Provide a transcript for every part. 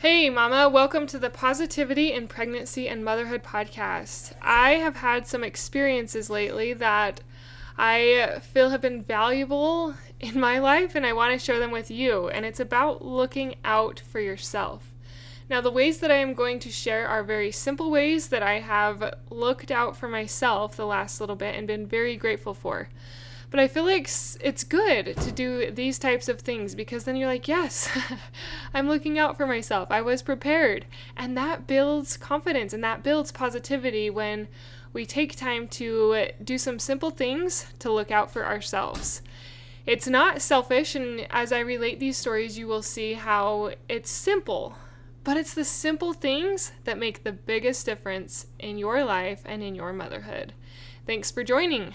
Hey, Mama, welcome to the Positivity in Pregnancy and Motherhood podcast. I have had some experiences lately that I feel have been valuable in my life, and I want to share them with you. And it's about looking out for yourself. Now, the ways that I am going to share are very simple ways that I have looked out for myself the last little bit and been very grateful for. But I feel like it's good to do these types of things because then you're like, yes, I'm looking out for myself. I was prepared. And that builds confidence and that builds positivity when we take time to do some simple things to look out for ourselves. It's not selfish, and as I relate these stories, you will see how it's simple, but it's the simple things that make the biggest difference in your life and in your motherhood. Thanks for joining.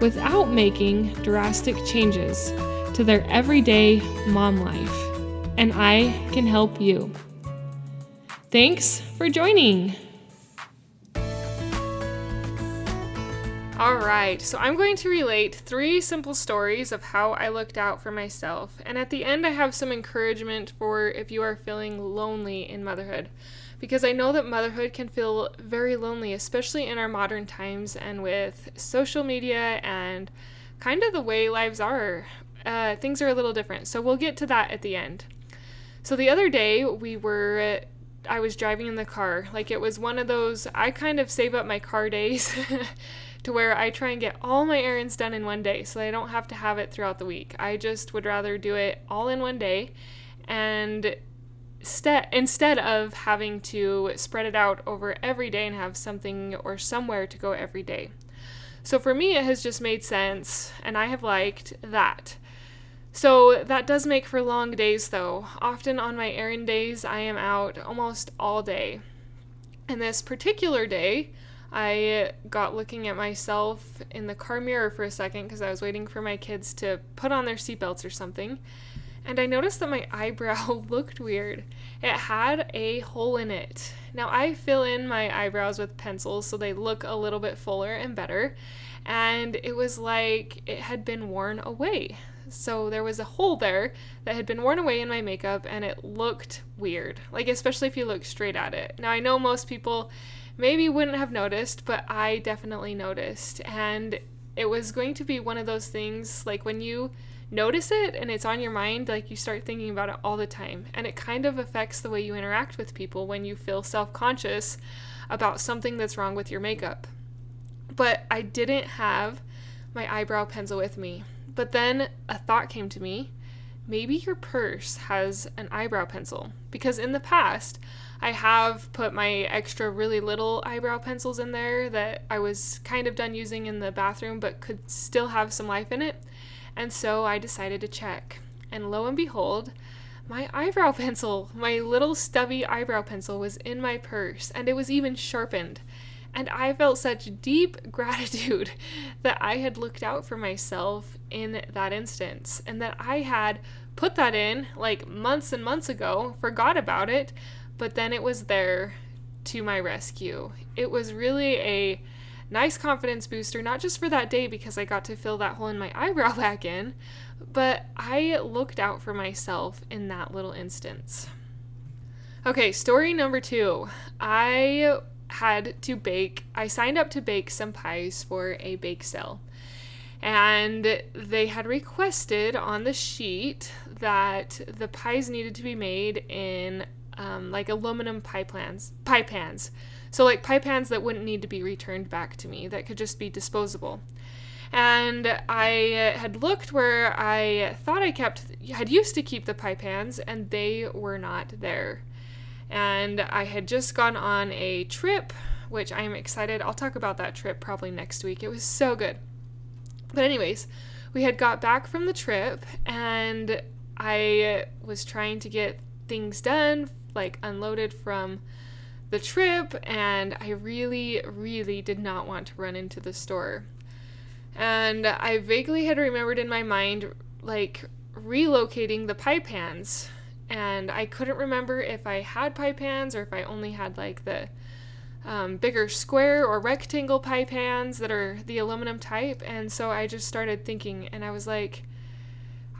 without making drastic changes to their everyday mom life. And I can help you. Thanks for joining. All right, so I'm going to relate three simple stories of how I looked out for myself. And at the end, I have some encouragement for if you are feeling lonely in motherhood because I know that motherhood can feel very lonely, especially in our modern times and with social media and kind of the way lives are. Uh, things are a little different. So we'll get to that at the end. So the other day, we were. I was driving in the car. Like it was one of those, I kind of save up my car days to where I try and get all my errands done in one day so I don't have to have it throughout the week. I just would rather do it all in one day. And Ste- instead of having to spread it out over every day and have something or somewhere to go every day. So for me, it has just made sense, and I have liked that. So that does make for long days, though. Often on my errand days, I am out almost all day. And this particular day, I got looking at myself in the car mirror for a second because I was waiting for my kids to put on their seatbelts or something and I noticed that my eyebrow looked weird. It had a hole in it. Now, I fill in my eyebrows with pencils so they look a little bit fuller and better, and it was like it had been worn away. So there was a hole there that had been worn away in my makeup, and it looked weird, like, especially if you look straight at it. Now, I know most people maybe wouldn't have noticed, but I definitely noticed, and it was going to be one of those things like when you notice it and it's on your mind, like you start thinking about it all the time. And it kind of affects the way you interact with people when you feel self conscious about something that's wrong with your makeup. But I didn't have my eyebrow pencil with me. But then a thought came to me maybe your purse has an eyebrow pencil. Because in the past, I have put my extra really little eyebrow pencils in there that I was kind of done using in the bathroom but could still have some life in it. And so I decided to check. And lo and behold, my eyebrow pencil, my little stubby eyebrow pencil, was in my purse and it was even sharpened. And I felt such deep gratitude that I had looked out for myself in that instance and that I had put that in like months and months ago, forgot about it, but then it was there to my rescue. It was really a nice confidence booster, not just for that day because I got to fill that hole in my eyebrow back in, but I looked out for myself in that little instance. Okay, story number two. I had to bake, I signed up to bake some pies for a bake sale. And they had requested on the sheet that the pies needed to be made in um, like aluminum pie pans, pie pans. So, like pie pans that wouldn't need to be returned back to me, that could just be disposable. And I had looked where I thought I kept, had used to keep the pie pans, and they were not there. And I had just gone on a trip, which I am excited. I'll talk about that trip probably next week. It was so good. But, anyways, we had got back from the trip, and I was trying to get things done, like unloaded from the trip, and I really, really did not want to run into the store. And I vaguely had remembered in my mind, like, relocating the pie pans. And I couldn't remember if I had pie pans or if I only had, like, the um, bigger square or rectangle pie pans that are the aluminum type. And so I just started thinking, and I was like,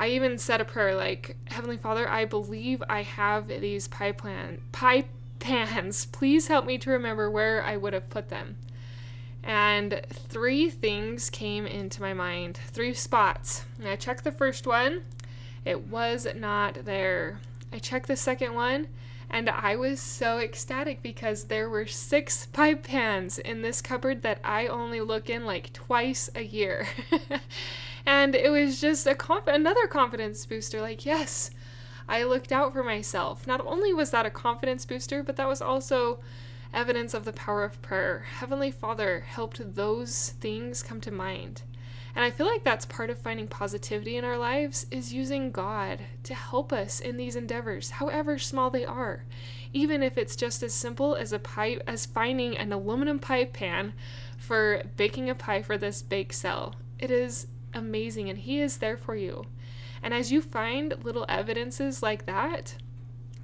I even said a prayer like, Heavenly Father, I believe I have these pie plan pie pans. Please help me to remember where I would have put them. And three things came into my mind, three spots. And I checked the first one, it was not there. I checked the second one, and I was so ecstatic because there were six pie pans in this cupboard that I only look in like twice a year. and it was just a conf- another confidence booster like, yes, I looked out for myself. Not only was that a confidence booster, but that was also evidence of the power of prayer. Heavenly Father helped those things come to mind. And I feel like that's part of finding positivity in our lives is using God to help us in these endeavors, however small they are. Even if it's just as simple as a pipe as finding an aluminum pie pan for baking a pie for this bake sale. It is amazing and he is there for you. And as you find little evidences like that,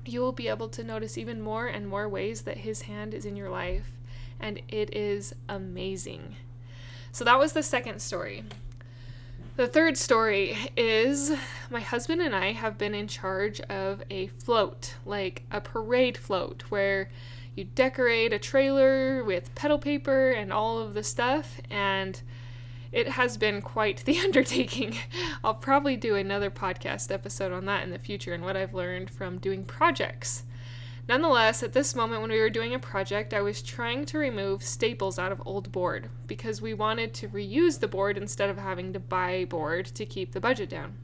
you will be able to notice even more and more ways that his hand is in your life. And it is amazing. So that was the second story. The third story is my husband and I have been in charge of a float, like a parade float, where you decorate a trailer with petal paper and all of the stuff, and it has been quite the undertaking. I'll probably do another podcast episode on that in the future and what I've learned from doing projects. Nonetheless, at this moment when we were doing a project, I was trying to remove staples out of old board because we wanted to reuse the board instead of having to buy board to keep the budget down.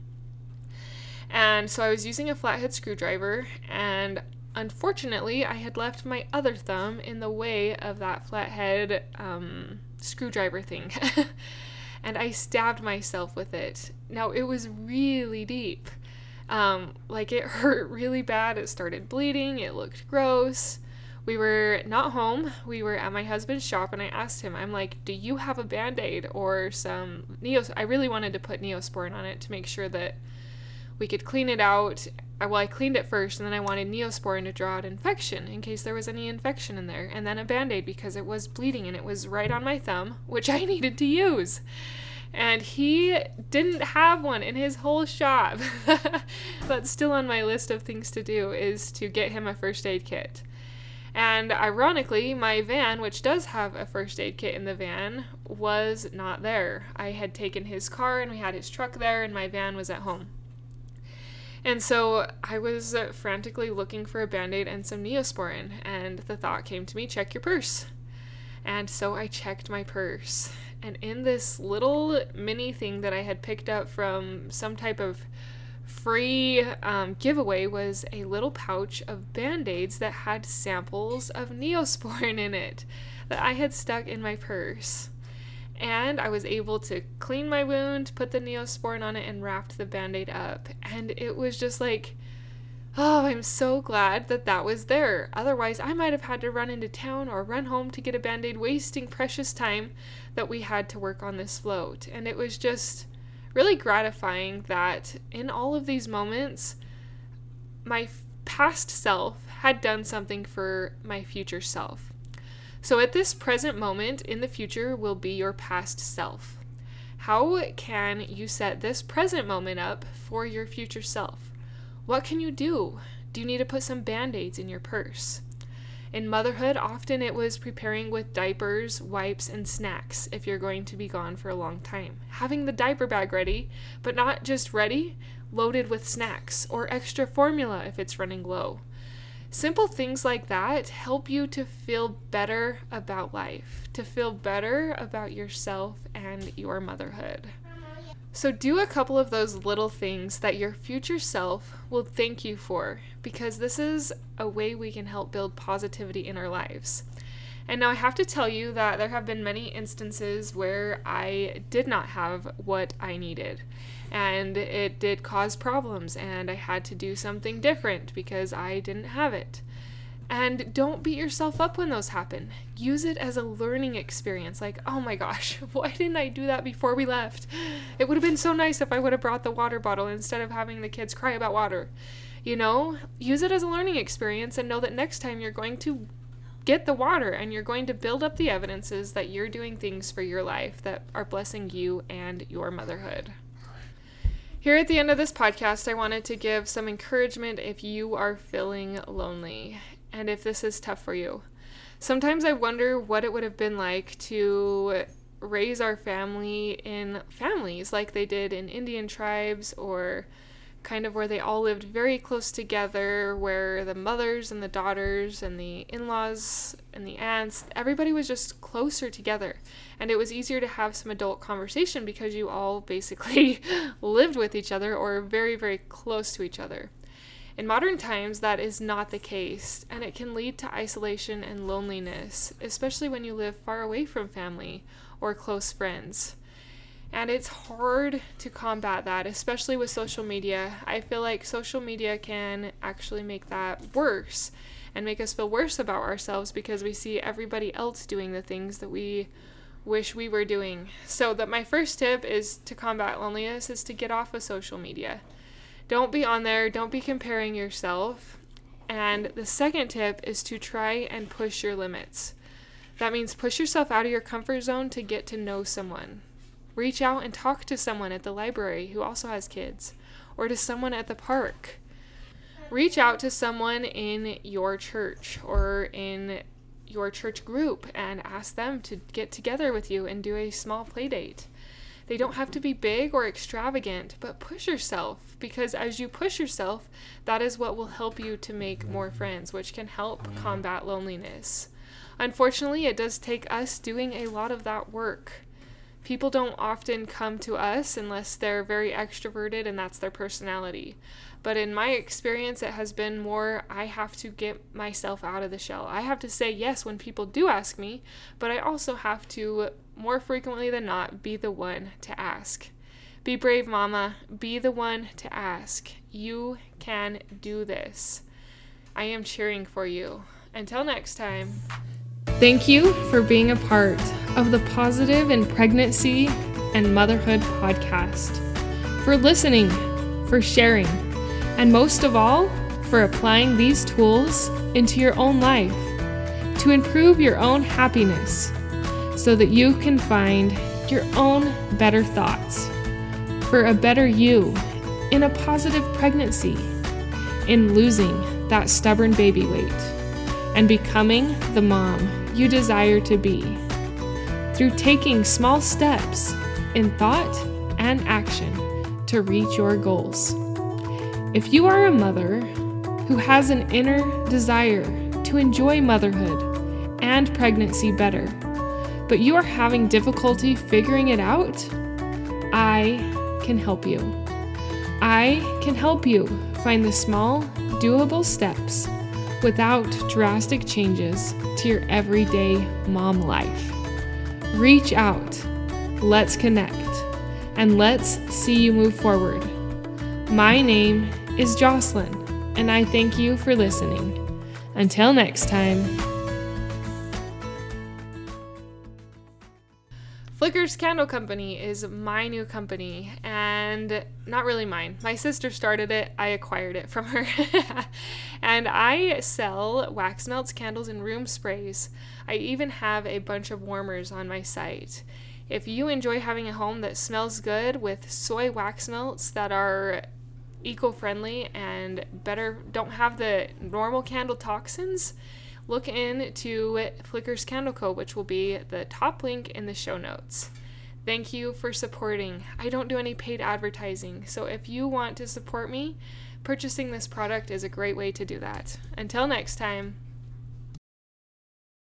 And so I was using a flathead screwdriver, and unfortunately, I had left my other thumb in the way of that flathead um, screwdriver thing. and I stabbed myself with it. Now, it was really deep. Um, like it hurt really bad. It started bleeding. It looked gross. We were not home. We were at my husband's shop, and I asked him, I'm like, do you have a band aid or some Neos? I really wanted to put Neosporin on it to make sure that we could clean it out. Well, I cleaned it first, and then I wanted Neosporin to draw out infection in case there was any infection in there, and then a band aid because it was bleeding and it was right on my thumb, which I needed to use and he didn't have one in his whole shop. That's still on my list of things to do is to get him a first aid kit. And ironically, my van, which does have a first aid kit in the van, was not there. I had taken his car and we had his truck there, and my van was at home. And so I was frantically looking for a band aid and some neosporin, and the thought came to me check your purse. And so I checked my purse, and in this little mini thing that I had picked up from some type of free um, giveaway was a little pouch of band aids that had samples of Neosporin in it that I had stuck in my purse. And I was able to clean my wound, put the Neosporin on it, and wrapped the band aid up. And it was just like Oh, I'm so glad that that was there. Otherwise, I might have had to run into town or run home to get a band aid, wasting precious time that we had to work on this float. And it was just really gratifying that in all of these moments, my past self had done something for my future self. So, at this present moment in the future will be your past self. How can you set this present moment up for your future self? What can you do? Do you need to put some band aids in your purse? In motherhood, often it was preparing with diapers, wipes, and snacks if you're going to be gone for a long time. Having the diaper bag ready, but not just ready, loaded with snacks, or extra formula if it's running low. Simple things like that help you to feel better about life, to feel better about yourself and your motherhood. So, do a couple of those little things that your future self will thank you for because this is a way we can help build positivity in our lives. And now I have to tell you that there have been many instances where I did not have what I needed. And it did cause problems, and I had to do something different because I didn't have it. And don't beat yourself up when those happen. Use it as a learning experience. Like, oh my gosh, why didn't I do that before we left? It would have been so nice if I would have brought the water bottle instead of having the kids cry about water. You know, use it as a learning experience and know that next time you're going to get the water and you're going to build up the evidences that you're doing things for your life that are blessing you and your motherhood. Here at the end of this podcast, I wanted to give some encouragement if you are feeling lonely and if this is tough for you. Sometimes I wonder what it would have been like to raise our family in families like they did in Indian tribes or kind of where they all lived very close together, where the mothers and the daughters and the in laws and the aunts, everybody was just closer together. And it was easier to have some adult conversation because you all basically lived with each other or very, very close to each other. In modern times, that is not the case, and it can lead to isolation and loneliness, especially when you live far away from family or close friends. And it's hard to combat that, especially with social media. I feel like social media can actually make that worse and make us feel worse about ourselves because we see everybody else doing the things that we wish we were doing. So that my first tip is to combat loneliness is to get off of social media. Don't be on there, don't be comparing yourself. And the second tip is to try and push your limits. That means push yourself out of your comfort zone to get to know someone. Reach out and talk to someone at the library who also has kids, or to someone at the park. Reach out to someone in your church or in your church group and ask them to get together with you and do a small play date. They don't have to be big or extravagant, but push yourself because as you push yourself, that is what will help you to make more friends, which can help combat loneliness. Unfortunately, it does take us doing a lot of that work people don't often come to us unless they're very extroverted and that's their personality. But in my experience, it has been more I have to get myself out of the shell. I have to say yes when people do ask me, but I also have to, more frequently than not, be the one to ask. Be brave, mama. Be the one to ask. You can do this. I am cheering for you. Until next time. Thank you for being a part of the Positive in Pregnancy and Motherhood podcast, for listening, for sharing, and most of all, for applying these tools into your own life to improve your own happiness so that you can find your own better thoughts for a better you in a positive pregnancy, in losing that stubborn baby weight, and becoming the mom you desire to be through taking small steps in thought and action to reach your goals. If you are a mother who has an inner desire to enjoy motherhood and pregnancy better, but you are having difficulty figuring it out, I can help you. I can help you find the small, doable steps without drastic changes to your everyday mom life. Reach out, let's connect, and let's see you move forward. My name is Jocelyn, and I thank you for listening. Until next time. Flickers Candle Company is my new company, and not really mine. My sister started it, I acquired it from her. and I sell wax melts, candles, and room sprays. I even have a bunch of warmers on my site. If you enjoy having a home that smells good with soy wax melts that are eco friendly and better, don't have the normal candle toxins, look into Flickers Candle Co., which will be the top link in the show notes. Thank you for supporting. I don't do any paid advertising, so if you want to support me, purchasing this product is a great way to do that. Until next time.